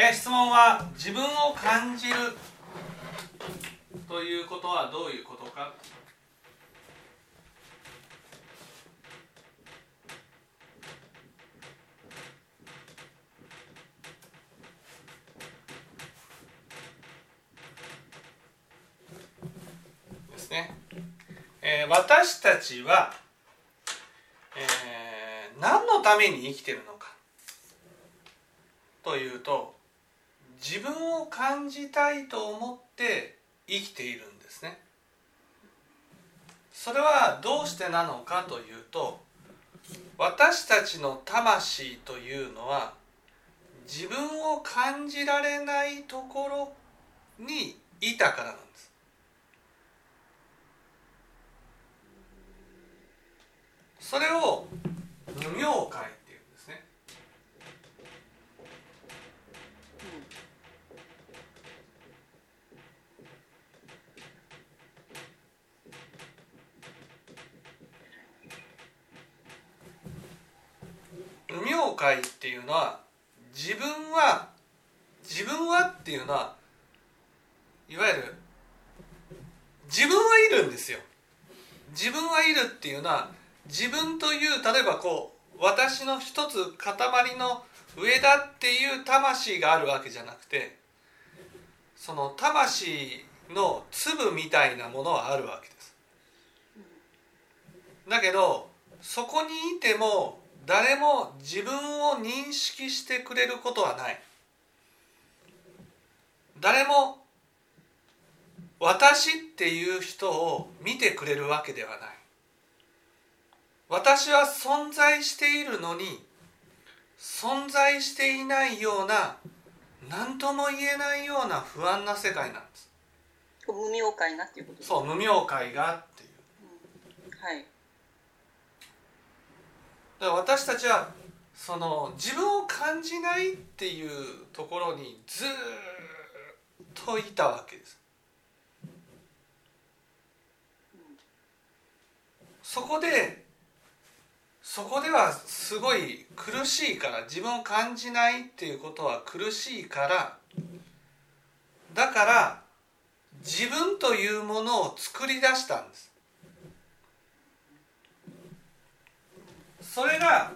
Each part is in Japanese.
え質問は自分を感じるということはどういうことか？ですね、えー私たちは、えー何のために生きてるのかというと自分を感じたいと思って生きているんですね。それはどうしてなのかというと私たちの魂というのは自分を感じられないところにいたからなんです。それを無明界っていうんですね無明界っていうのは自分は自分はっていうのはいわゆる自分はいるんですよ。自分はいるっていうのは自分という例えばこう私の一つ塊の上だっていう魂があるわけじゃなくてその魂の粒みたいなものはあるわけです。だけどそこにいても誰も自分を認識してくれることはない。誰も私っていう人を見てくれるわけではない。私は存在しているのに存在していないような何とも言えないような不安な世界なんです。無明界なっていうことですそう無明界がっていう。はいだから私たちはその自分を感じないっていうところにずっといたわけです。そこでそこではすごい苦しいから自分を感じないっていうことは苦しいからだから自分というものを作り出したんです。それが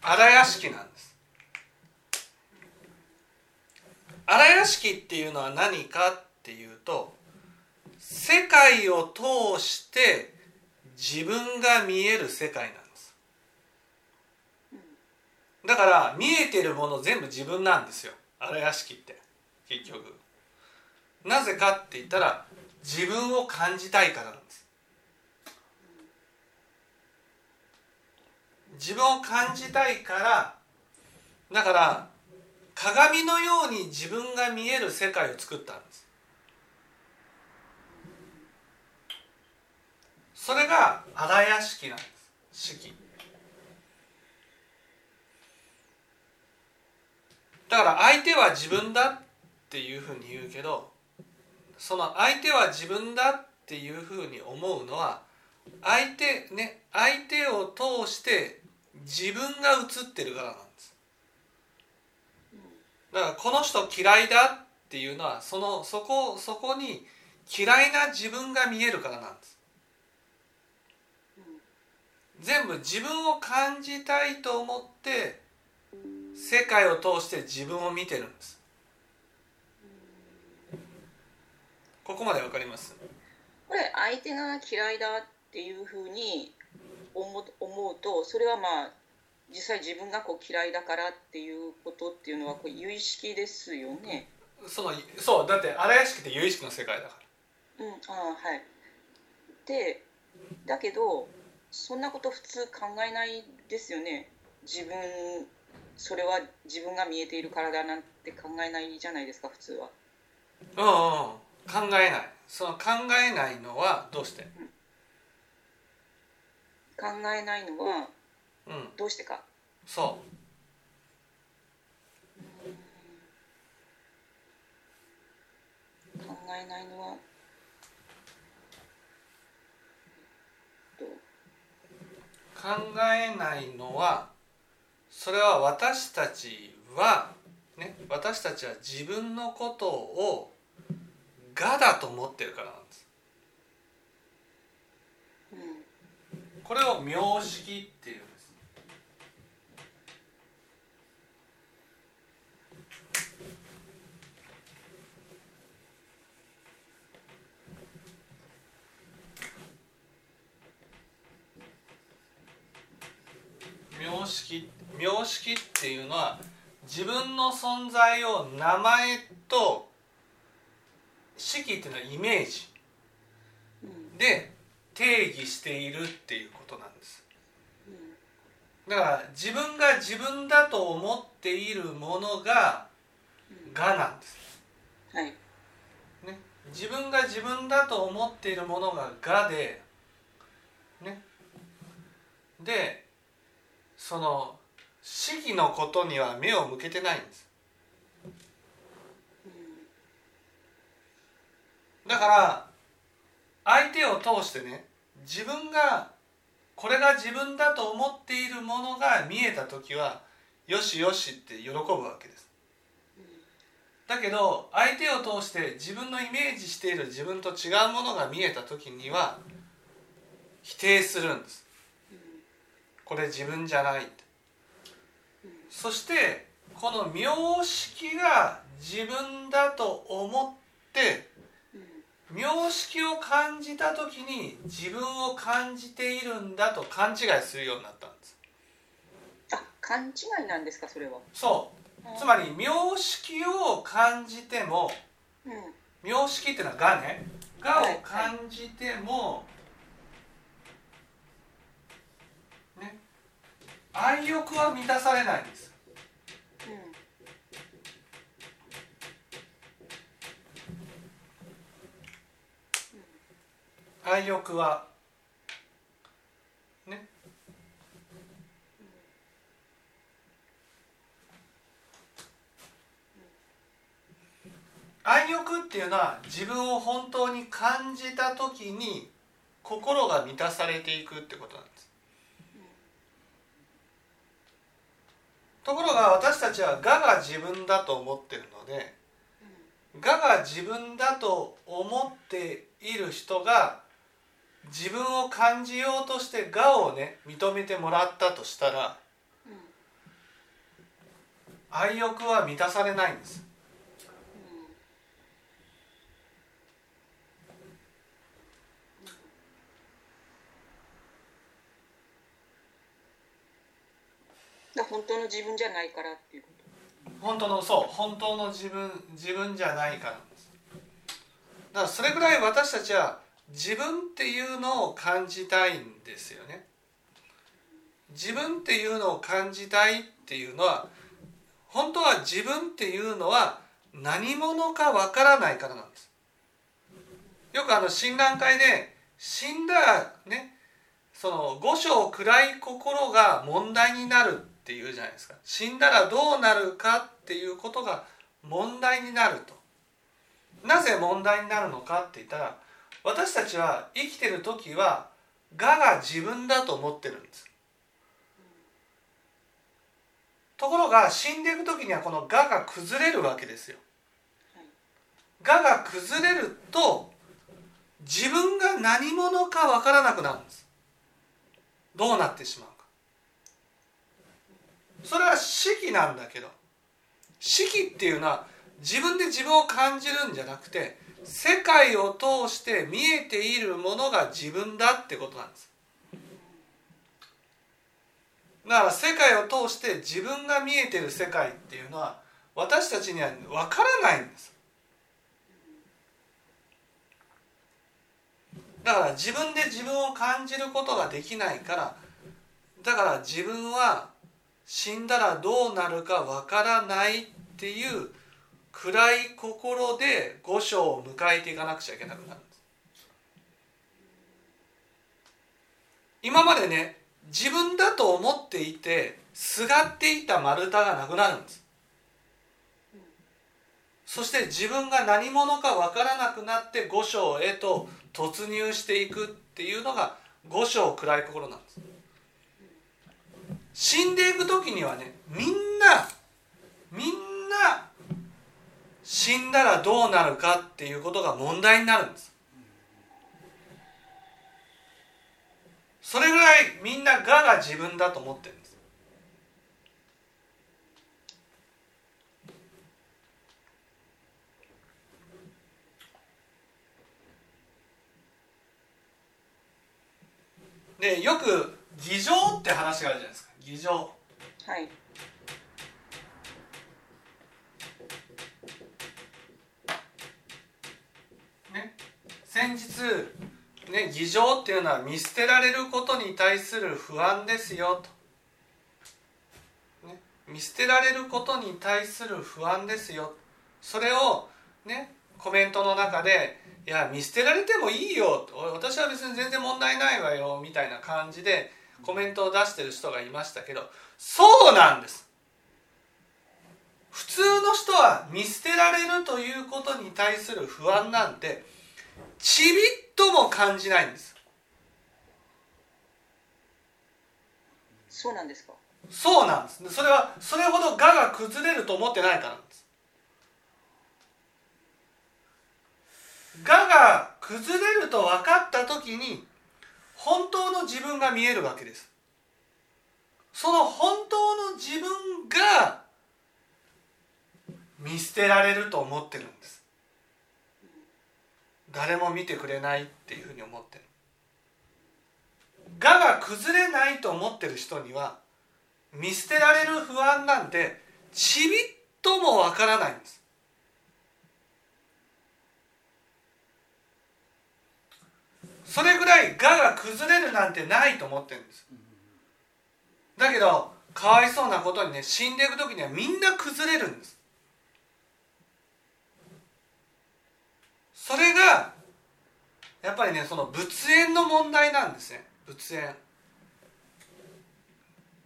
荒屋敷なんです。荒屋敷っていうのは何かっていうと世界を通して自分が見える世界なんです。だから見えてるもの全部自分なんですよ。荒屋敷って。結局。なぜかって言ったら自分を感じたいからなんです。自分を感じたいからだから鏡のように自分が見える世界を作ったんです。それが荒屋敷なんです。式だから相手は自分だっていうふうに言うけどその相手は自分だっていうふうに思うのは相手ね相手を通して自分が映ってるからなんです。だからこの人嫌いだっていうのはそのそこそこに嫌いな自分が見えるからなんです。全部自分を感じたいと思って世界を通して自分を見てるんですここまでわかります？これ相手が嫌いだっていうふうに思思うとそれはまあ実際自分がこう嫌いだからっていうことっていうのはこう有意識ですよね。そのそうだって荒屋敷って有意識の世界だかうん、ああはい。でだけどそんなこと普通考えないですよね。自分それは自分が見えている体なんて考えないじゃないですか普通は。うんうん、考えない。その考えないのはどうして、うん、考えないのはどうしてか、うん、そう。考えないのは考えないのはそれは私たちは、ね、私たちは自分のことを我だと思ってるからなんです。これを名式っていうんです。名式名式っていうのは自分の存在を名前と式っていうのはイメージ。で定義しているっていうことなんです。だから自分が自分だと思っているものが我なんです、はい。ね、自分が自分だと思っているものが我でね。でその式のことには目を向けてないんです。だから相手を通してね自分がこれが自分だと思っているものが見えた時はよしよしって喜ぶわけです。だけど相手を通して自分のイメージしている自分と違うものが見えた時には否定するんです。これ自分じゃない。そしてこの名式が自分だと思って名式を感じた時に自分を感じているんだと勘違いするようになったんです。あ勘違いなんですかそれは。そう。つまり名式を感じてもうん。名式っていうのは「が」ね「が」を感じても、ね愛欲は満たされないんですうん愛欲はね。愛欲っていうのは自分を本当に感じた時に心が満たされていくってことなんです。ところが私たちは我が自分だと思ってるので我が自分だと思っている人が自分を感じようとして我をね認めてもらったとしたら愛欲は満たされないんです。だから本当の自分じゃないからっていうこ本当のそう本当の自分自分じゃないからだからそれぐらい私たちは自分っていうのを感じたいんですよね。自分っていうのを感じたいっていうのは本当は自分っていうのは何者かわからないからなんです。よくあの診断会で死んだらねその五章暗い心が問題になるっていうじゃないですか。死んだらどうなるかっていうことが問題になると。なぜ問題になるのかって言ったら私たちは生きてる時は我が自分だと思ってるんです。ところが死んでいく時にはこの我が崩れるわけですよ。我が崩れると自分が何者かわからなくなるんです。どうなってしまうか。それは式なんだけど式っていうのは自分で自分を感じるんじゃなくて世界を通して見えているものが自分だってことなんです。だから世界を通して自分が見えてる世界っていうのは私たちには分からないんです。だから自分で自分を感じることができないからだから自分は死んだらどうなるかわからないっていう暗い心で五章を迎えていかなくちゃいけなくなるんです。今までね自分だと思っていてすがっていた丸太がなくなるんです。そして自分が何者か分からなくなって五章へと突入していくっていうのが五章暗い心なんです。死んでいく時にはねみんなみんな死んだらどうなるかっていうことが問題になるんです。それぐらいみんながが自分だと思ってるんです。でよく偽情って話があるじゃないですか。偽情。はいね先日ね偽情っていうのは見捨てられることに対する不安ですよと、ね、見捨てられることに対する不安ですよ。それをねコメントの中で「いや見捨てられてもいいよ」と「私は別に全然問題ないわよ」みたいな感じでコメントを出してる人がいましたけどそうなんです。普通の人は見捨てられるということに対する不安なんてちびっとも感じないんです。そうなんですか？そうなんです。それはそれほど我が崩れると思ってないからなんです。我が崩れると分かった時に本当の自分が見えるわけです。その本当の自分が見捨てられると思ってるんです誰も見てくれないっていうふうに思ってる。我が崩れないと思ってる人には見捨てられる不安なんてちびっともわからないんです。それぐらい我が崩れるなんてないと思ってるんです。だけどかわいそうなことにね死んでいく時にはみんな崩れるんです。それがやっぱりねその仏縁の問題なんですね。仏縁。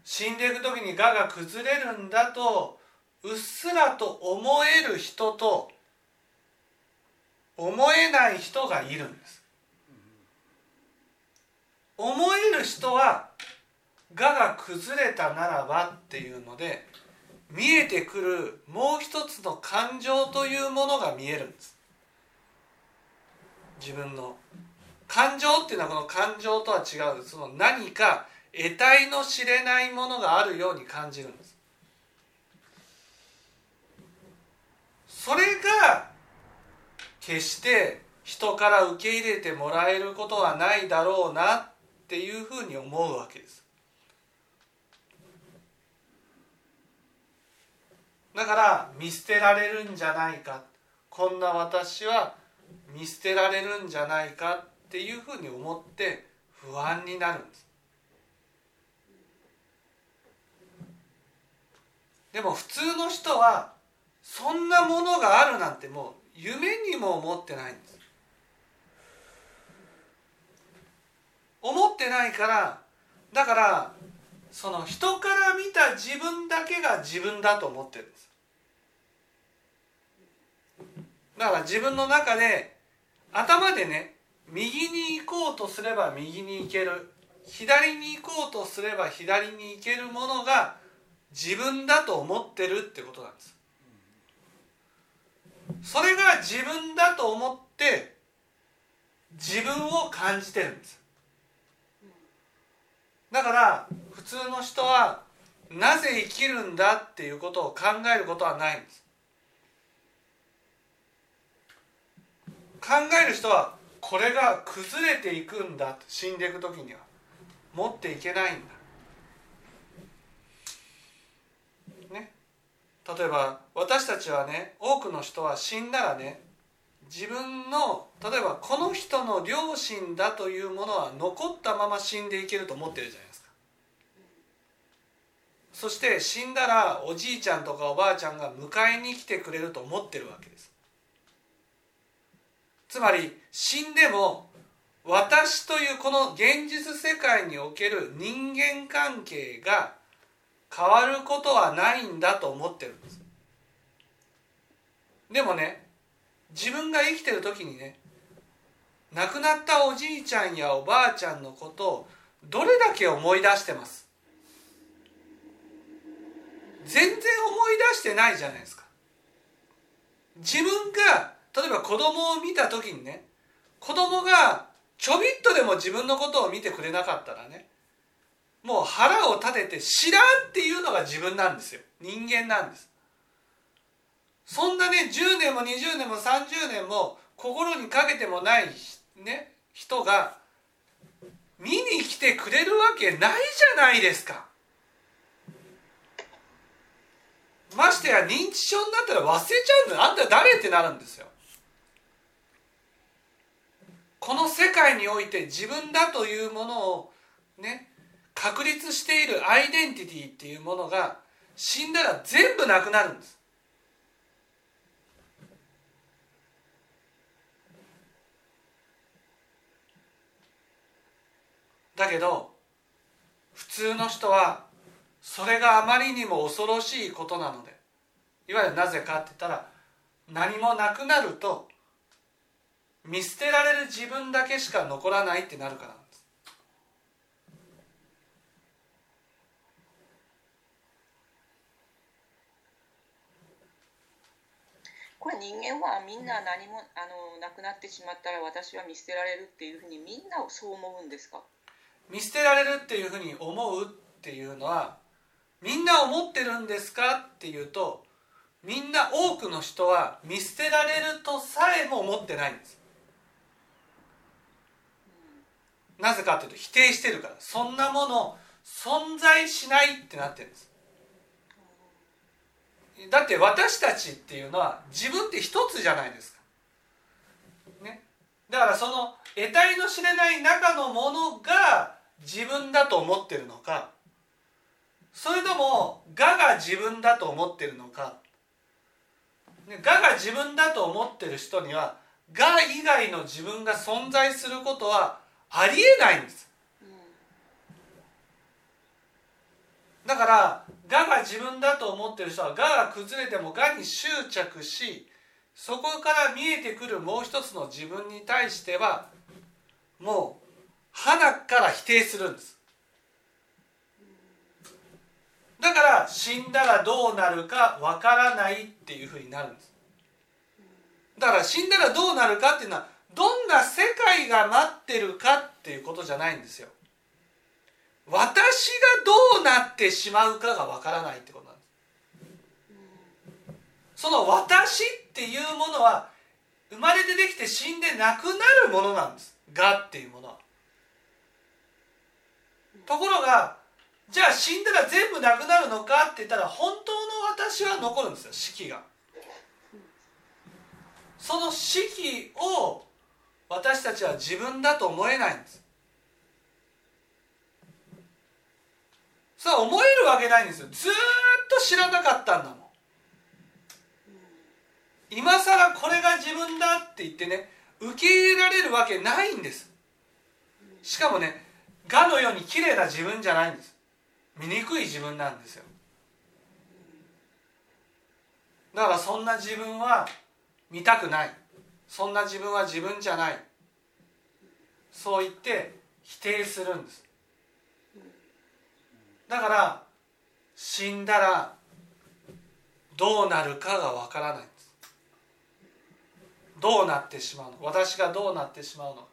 死んでいく時に我が崩れるんだとうっすらと思える人と思えない人がいるんです。思える人は我が崩れたならばっていうので見えてくるもう一つの感情というものが見えるんです。自分の感情っていうのはこの感情とは違う。その何か得体の知れないものがあるように感じるんです。それが決して人から受け入れてもらえることはないだろうなっていうふうに思うわけです。だから見捨てられるんじゃないか。こんな私は見捨てられるんじゃないかっていうふうに思って不安になるんです。でも普通の人はそんなものがあるなんてもう夢にも思ってないんです。思ってないからだからその人から見た自分だけが自分だと思ってるんです。だから自分の中で頭でね右に行こうとすれば右に行ける。左に行こうとすれば左に行けるものが自分だと思ってるってことなんです。それが自分だと思って自分を感じてるんです。だから普通の人はなぜ生きるんだっていうことを考えることはないんです考える人はこれが崩れていくんだ死んでいく時には。持っていけないんだ。ね。例えば私たちはね多くの人は死んだらね自分の例えばこの人の両親だというものは残ったまま死んでいけると思ってるじゃないですか。そして死んだらおじいちゃんとかおばあちゃんが迎えに来てくれると思ってるわけです。つまり死んでも私というこの現実世界における人間関係が変わることはないんだと思ってるんです。でもね自分が生きてる時にね亡くなったおじいちゃんやおばあちゃんのことをどれだけ思い出してます？全然思い出してないじゃないですか。自分が例えば子供を見た時にね子供がちょびっとでも自分のことを見てくれなかったらねもう腹を立てて知らんっていうのが自分なんですよ。人間なんです。そんなね10年も20年も30年も心にかけてもない、ね、人が見に来てくれるわけないじゃないですか。ましてや認知症になったら忘れちゃうんだあんた誰ってなるんですよ。この世界において自分だというものをね確立しているアイデンティティっていうものが死んだら全部なくなるんです。だけど普通の人はそれがあまりにも恐ろしいことなのでいわゆるなぜかって言ったら何もなくなると見捨てられる自分だけしか残らないってなるからこれ人間はみんな何もあのなくなってしまったら私は見捨てられるっていうふうにみんなそう思うんですか？見捨てられるっていうふうに思うっていうのはみんな思ってるんですかっていうとみんな多くの人は見捨てられるとさえも思ってないんですなぜかというと否定してるから。そんなもの存在しないってなってるんです。だって私たちっていうのは自分って一つじゃないですか、ね、だからその得体の知れない中のものが自分だと思ってるのか。それとも我が自分だと思ってるのか。我が自分だと思ってる人には我以外の自分が存在することはありえないんです。だから我が自分だと思ってる人は我が崩れても我に執着しそこから見えてくるもう一つの自分に対してはもう鼻から否定するんです。だから死んだらどうなるかわからないっていうふうになるんです。だから死んだらどうなるかっていうのはどんな世界が待ってるかっていうことじゃないんですよ。私がどうなってしまうかがわからないってことなんです。その私っていうものは生まれてできて死んでなくなるものなんです。がっていうものは。ところがじゃあ死んだら全部なくなるのかって言ったら本当の私は残るんですよ式が。その式を私たちは自分だと思えないんです。さあ思えるわけないんですよ。ずっと知らなかったんだもん。今更これが自分だって言ってね受け入れられるわけないんです。しかもねがのように綺麗な自分じゃないんです。醜い自分なんですよ。だからそんな自分は見たくない。そんな自分は自分じゃない。そう言って否定するんです。だから死んだらどうなるかがわからないんです。どうなってしまうの？私がどうなってしまうの？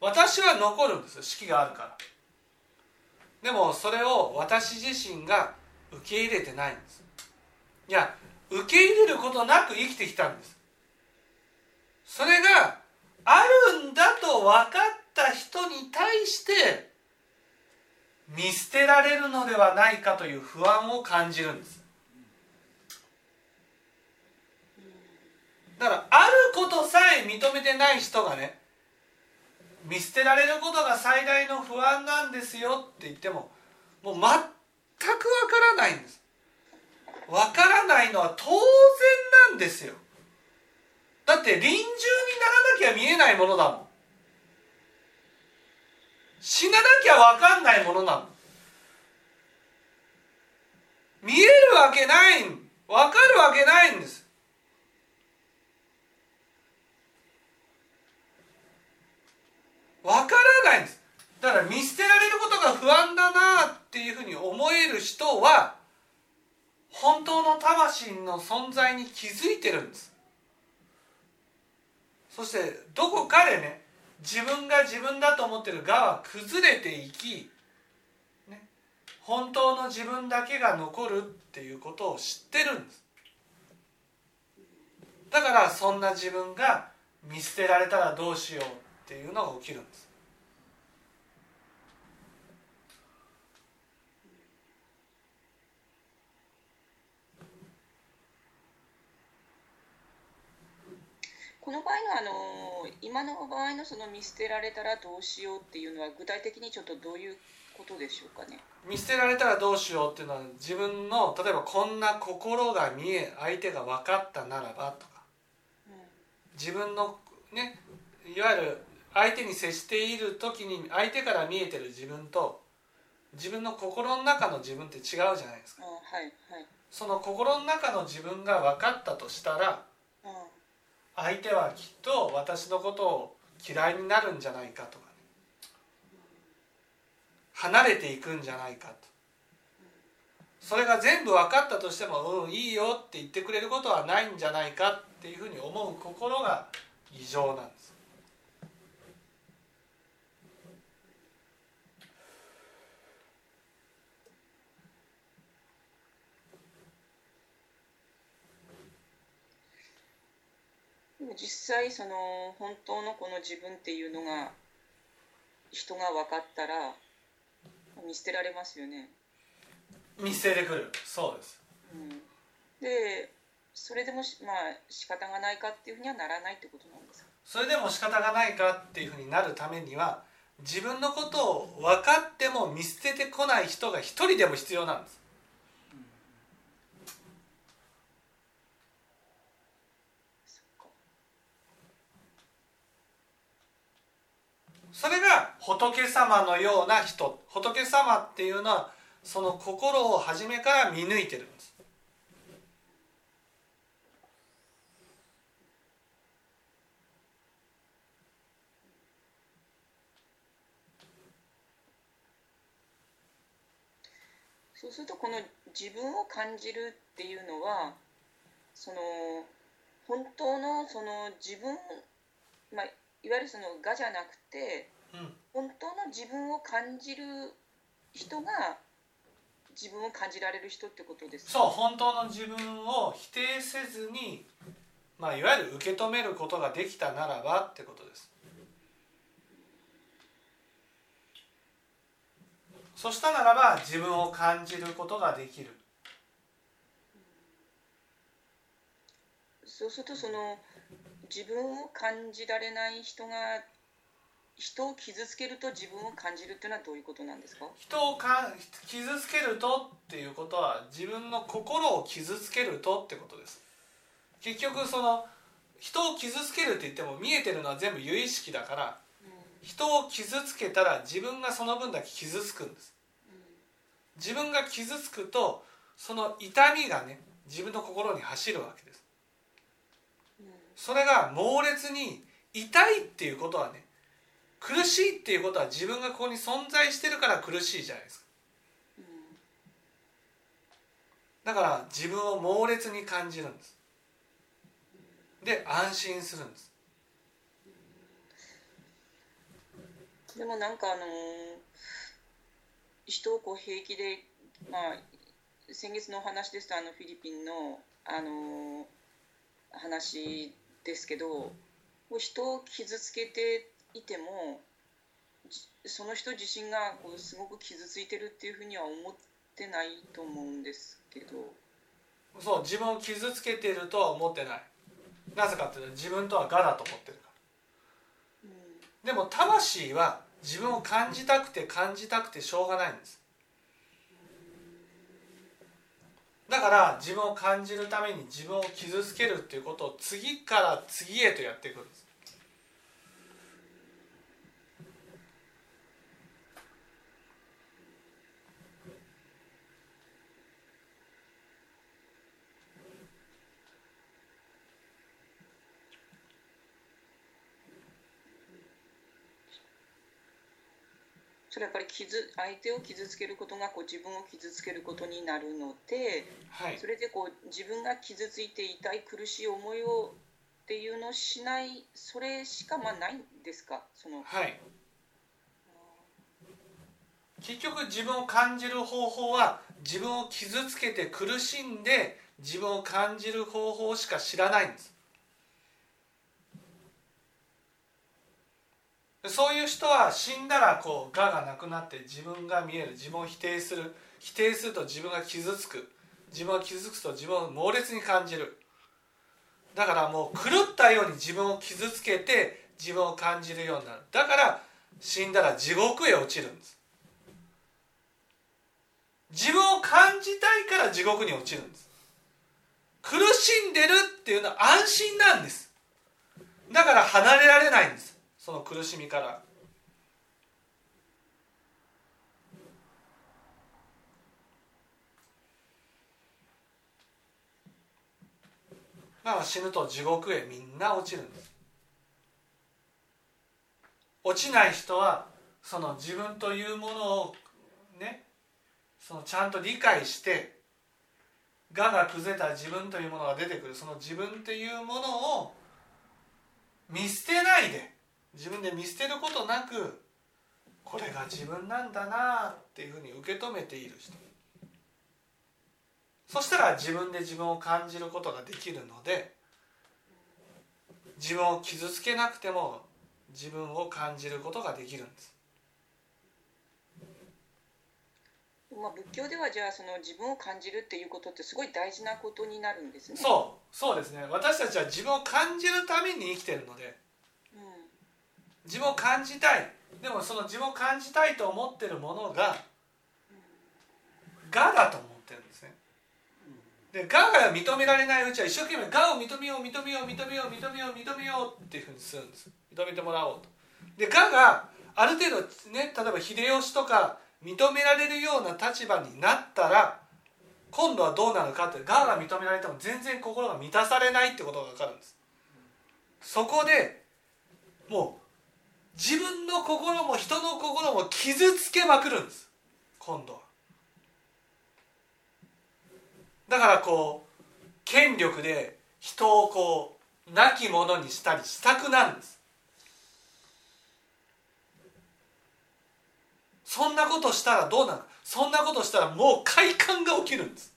私は残るんです式があるから。でもそれを私自身が受け入れてないんです。いや受け入れることなく生きてきたんです。それがあるんだと分かった人に対して見捨てられるのではないかという不安を感じるんです。だからあることさえ認めてない人がね見捨てられることが最大の不安なんですよって言ってももう全くわからないんです。わからないのは当然なんですよ。だって臨終にならなきゃ見えないものだもん。死ななきゃ分かんないものなの見えるわけない分かるわけないんです。分からないんです。だから見捨てられることが不安だなっていうふうに思える人は本本当の魂の存在に気づいてるんです。そしてどこかでね自分が自分だと思ってる我は崩れていき、ね、本当の自分だけが残るっていうことを知ってるんです。だからそんな自分が見捨てられたらどうしようっていうのが起きるんです。この場合のあの今の場合のその見捨てられたらどうしようっていうのは具体的にちょっとどういうことでしょうかね？見捨てられたらどうしようっていうのは自分の例えばこんな心が見え相手が分かったならばとか。自分のねいわゆる相手に接している時に相手から見えてる自分と自分の心の中の自分って違うじゃないですか。あはいはい。その心の中の自分が分かったとしたらあ相手はきっと私のことを嫌いになるんじゃないかとかね。離れていくんじゃないかと。それが全部分かったとしても「うんいいよ」って言ってくれることはないんじゃないかっていうふうに思う心が異常なんです。も実際その本当のこの自分っていうのが人が分かったら見捨てられますよね。見捨ててくるそうですうん、でそれでもしまあ仕方がないかっていうふうにはならないってことなんですか？それでも仕方がないかっていうふうになるためには自分のことを分かっても見捨ててこない人が一人でも必要なんですそっかそれが仏様のような人。仏様っていうのはその心を初めから見抜いてるんです。そうするとこの自分を感じるっていうのはその本当のその自分、まあ、いわゆるその我じゃなくてうん。本当の自分を感じる人が自分を感じられる人ってことですか？そう本当の自分を否定せずに、まあ、いわゆる受け止めることができたならばってことです。そしたならば自分を感じることができる。そうするとその自分を感じられない人が人を傷つけると自分を感じるっていうのはどういうことなんですか？人をか傷つけるとっていうことは自分の心を傷つけるとってことです。結局その人を傷つけるって言っても見えてるのは全部有意識だから人を傷つけたら自分がその分だけ傷つくんです。自分が傷つくとその痛みがね自分の心に走るわけですそれが猛烈に痛いっていうことはね苦しいっていうことは自分がここに存在してるから苦しいじゃないですか。だから自分を猛烈に感じるんです。で安心するんです。でもなんかあの人をこう平気でまあ先月のお話ですとあのフィリピンのあの話ですけどこう人を傷つけていてもじその人自身がこうすごく傷ついてるっていうふうには思ってないと思うんですけど。そう自分を傷つけてるとは思ってない。なぜかっていうと自分とは我だと思ってるから。うん。でも魂は自分を感じたくて感じたくてしょうがないんですだから自分を感じるために自分を傷つけるっていうことを次から次へとやっていくんです。それはやっぱり傷相手を傷つけることがこう自分を傷つけることになるのではい。それでこう自分が傷ついて痛い苦しい思いをっていうのをしないそれしかまあないんですか？そのはい。結局自分を感じる方法は自分を傷つけて苦しんで自分を感じる方法しか知らないんですそういう人は死んだらこう我がなくなって自分が見える。自分を否定する。否定すると自分が傷つく。自分が傷つくと自分を猛烈に感じる。だからもう狂ったように自分を傷つけて自分を感じるようになる。だから死んだら地獄へ落ちるんです。自分を感じたいから地獄に落ちるんです。苦しんでるっていうのは安心なんです。だから離れられないんです。その苦しみから。まあ死ぬと地獄へみんな落ちるんです落ちない人はその自分というものをねそのちゃんと理解して我が崩れた自分というものが出てくる。その自分というものを見捨てないで自分で見捨てることなくこれが自分なんだなっていうふうに受け止めている人。そしたら自分で自分を感じることができるので自分を傷つけなくても自分を感じることができるんです。まあ、仏教ではじゃあその自分を感じるっていうことってすごい大事なことになるんですね。そうそうですね。私たちは自分を感じるために生きてるのでうん自分を感じたい。でもその自分を感じたいと思ってるものが我だと思ってるんですね。で我が認められないうちは一生懸命我を認めよう認めよう認めよう認めよう認めようっていうふうにするんです。認めてもらおうと。で我がある程度ね例えば秀吉とか認められるような立場になったら今度はどうなるかって我が認められても全然心が満たされないってことが分かるんです。そこでもう自分の心も人の心も傷つけまくるんです。今度は。だからこう権力で人をこう亡き者にしたりしたくなるんです。そんなことしたらどうなる？そんなことしたらもう快感が起きるんです。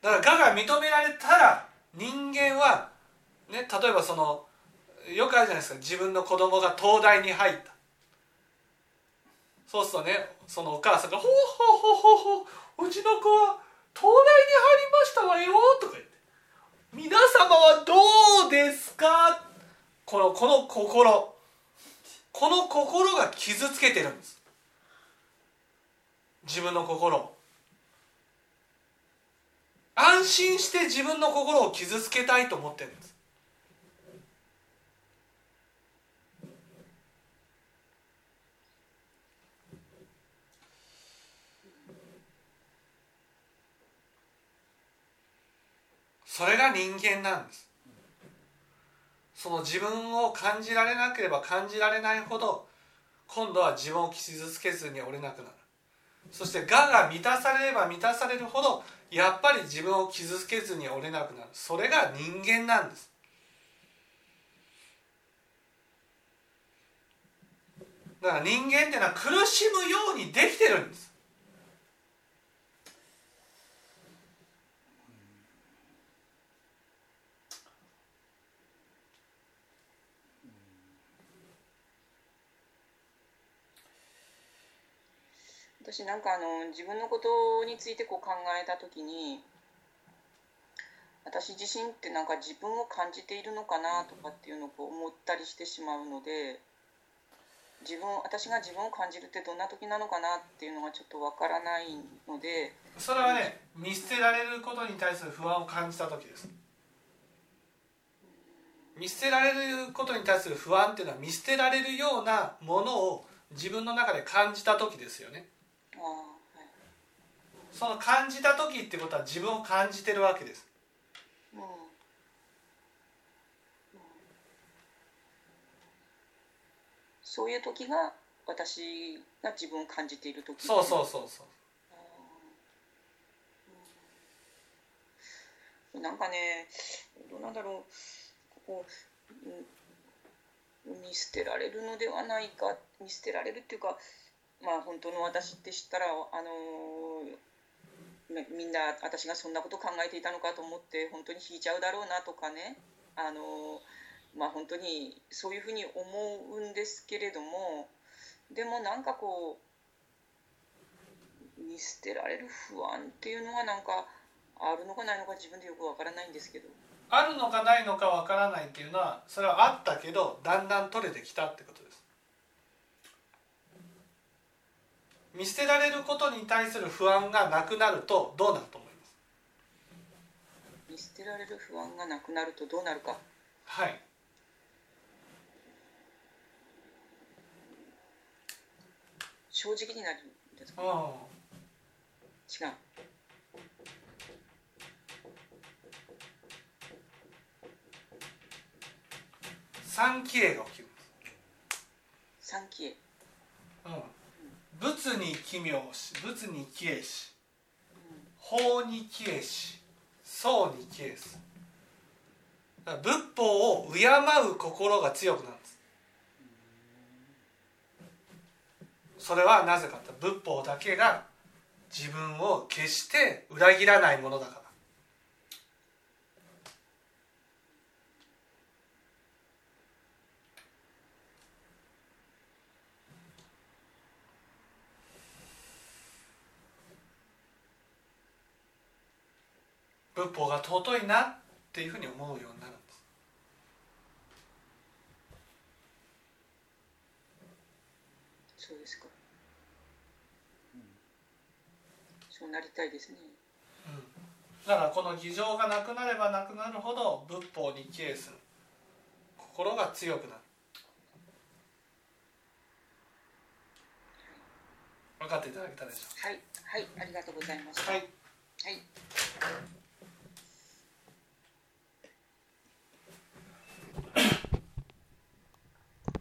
だから我が認められたら人間はね例えばそのよくあるじゃないですか。自分の子供が東大に入った。そうするとねそのお母さんが「ほうほうほうほうほううちの子は東大に入りましたわよ」とか言って「皆様はどうですか?」このこの心。この心が傷つけてるんです。自分の心を。安心して自分の心を傷つけたいと思ってるんです。それが人間なんです。その自分を感じられなければ感じられないほど今度は自分を傷つけずに折れなくなる。そして我が満たされれば満たされるほどやっぱり自分を傷つけずに折れなくなる。それが人間なんです。だから人間っていうのは苦しむようにできてるんです。私なんかあの自分のことについてこう考えた時に私自身ってなんか自分を感じているのかなとかっていうのをこう思ったりしてしまうので自分私が自分を感じるってどんな時なのかなっていうのがちょっとわからないので。それはね見捨てられることに対する不安を感じた時です。見捨てられることに対する不安っていうのは見捨てられるようなものを自分の中で感じた時ですよね、その感じた時ってことは自分を感じてるわけです。うん。そういう時が私が自分を感じている時そうそうそうそう。うん。なんかねどうなんだろう。こう、うん、見捨てられるのではないか。見捨てられるっていうかまあ本当の私って知ったらあのみんな私がそんなこと考えていたのかと思って本当に引いちゃうだろうなとかね。あのまあ本当にそういうふうに思うんですけれどもでもなんかこう見捨てられる不安っていうのはなんかあるのかないのか自分でよくわからないんですけど。あるのかないのかわからないっていうのはそれはあったけどだんだん取れてきたってことです見捨てられることに対する不安がなくなるとどうなると思います？見捨てられる不安がなくなるとどうなるか。はい。正直になるんですか？うん違う。三奇影が起きる三期へうん、仏に奇妙し仏に奇えし法に奇えし僧に奇えす。仏法を敬う心が強くなるんです。それはなぜかと仏法だけが自分を決して裏切らないものだから。仏法が尊いなっていうふうに思うようになるんです。そうですか、そうなりたいですね。だからこの偽情がなくなればなくなるほど仏法に帰依する心が強くなる。分かっていただけたでしょはい。はい。ありがとうございました。はい。はい